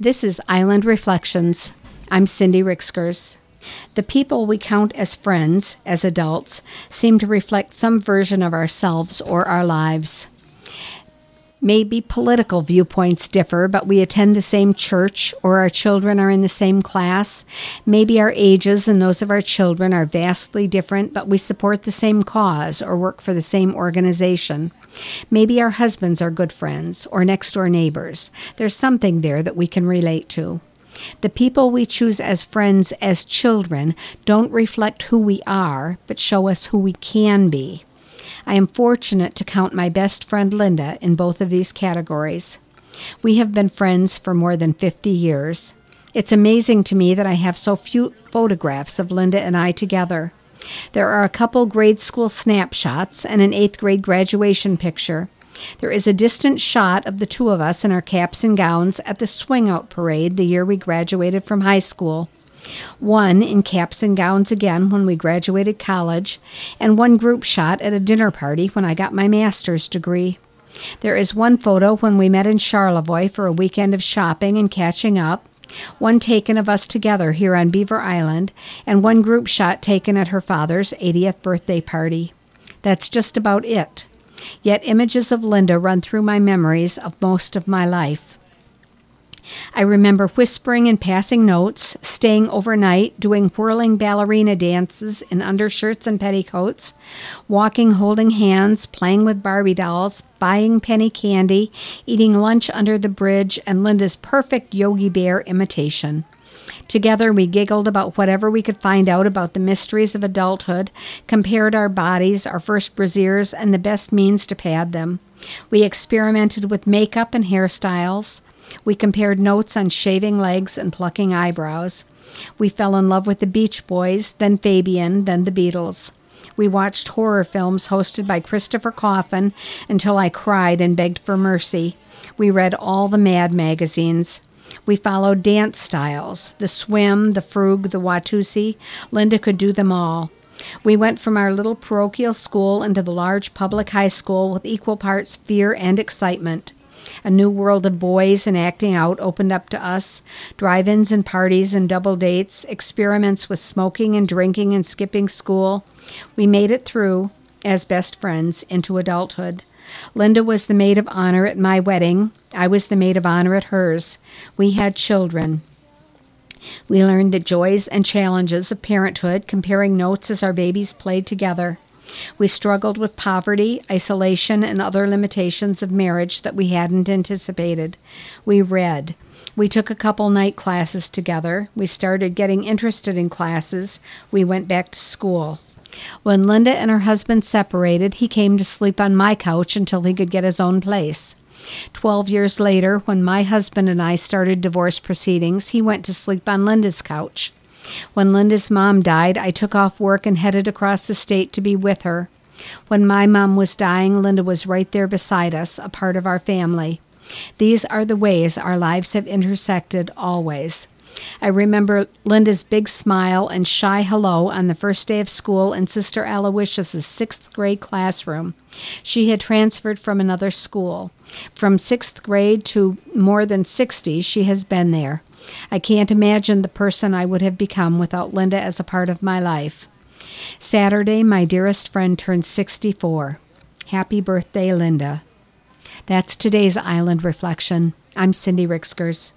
This is Island Reflections. I'm Cindy Ricksgers. The people we count as friends, as adults, seem to reflect some version of ourselves or our lives. Maybe political viewpoints differ, but we attend the same church or our children are in the same class. Maybe our ages and those of our children are vastly different, but we support the same cause or work for the same organization. Maybe our husbands are good friends or next door neighbors. There's something there that we can relate to. The people we choose as friends as children don't reflect who we are, but show us who we can be. I am fortunate to count my best friend Linda in both of these categories. We have been friends for more than 50 years. It's amazing to me that I have so few photographs of Linda and I together. There are a couple grade school snapshots and an eighth grade graduation picture. There is a distant shot of the two of us in our caps and gowns at the swing out parade the year we graduated from high school one in caps and gowns again when we graduated college, and one group shot at a dinner party when I got my master's degree. There is one photo when we met in Charlevoix for a weekend of shopping and catching up, one taken of us together here on Beaver Island, and one group shot taken at her father's 80th birthday party. That's just about it. Yet images of Linda run through my memories of most of my life. I remember whispering and passing notes, staying overnight, doing whirling ballerina dances in undershirts and petticoats, walking holding hands, playing with Barbie dolls, buying penny candy, eating lunch under the bridge, and Linda's perfect Yogi Bear imitation. Together, we giggled about whatever we could find out about the mysteries of adulthood, compared our bodies, our first brasiers, and the best means to pad them. We experimented with makeup and hairstyles. We compared notes on shaving legs and plucking eyebrows. We fell in love with the Beach Boys, then Fabian, then the Beatles. We watched horror films hosted by Christopher Coffin until I cried and begged for mercy. We read all the Mad magazines. We followed dance styles the swim, the frug, the watusi. Linda could do them all. We went from our little parochial school into the large public high school with equal parts fear and excitement. A new world of boys and acting out opened up to us drive ins and parties and double dates, experiments with smoking and drinking and skipping school. We made it through, as best friends, into adulthood. Linda was the maid of honor at my wedding. I was the maid of honor at hers. We had children. We learned the joys and challenges of parenthood, comparing notes as our babies played together. We struggled with poverty, isolation, and other limitations of marriage that we hadn't anticipated. We read. We took a couple night classes together. We started getting interested in classes. We went back to school. When Linda and her husband separated, he came to sleep on my couch until he could get his own place. Twelve years later, when my husband and I started divorce proceedings, he went to sleep on Linda's couch. When Linda's mom died, I took off work and headed across the state to be with her. When my mom was dying, Linda was right there beside us, a part of our family. These are the ways our lives have intersected always. I remember Linda's big smile and shy hello on the first day of school in Sister Aloysius's sixth grade classroom. She had transferred from another school. From sixth grade to more than 60, she has been there. I can't imagine the person I would have become without Linda as a part of my life. Saturday, my dearest friend turned 64. Happy birthday, Linda. That's today's Island Reflection. I'm Cindy Ricksgers.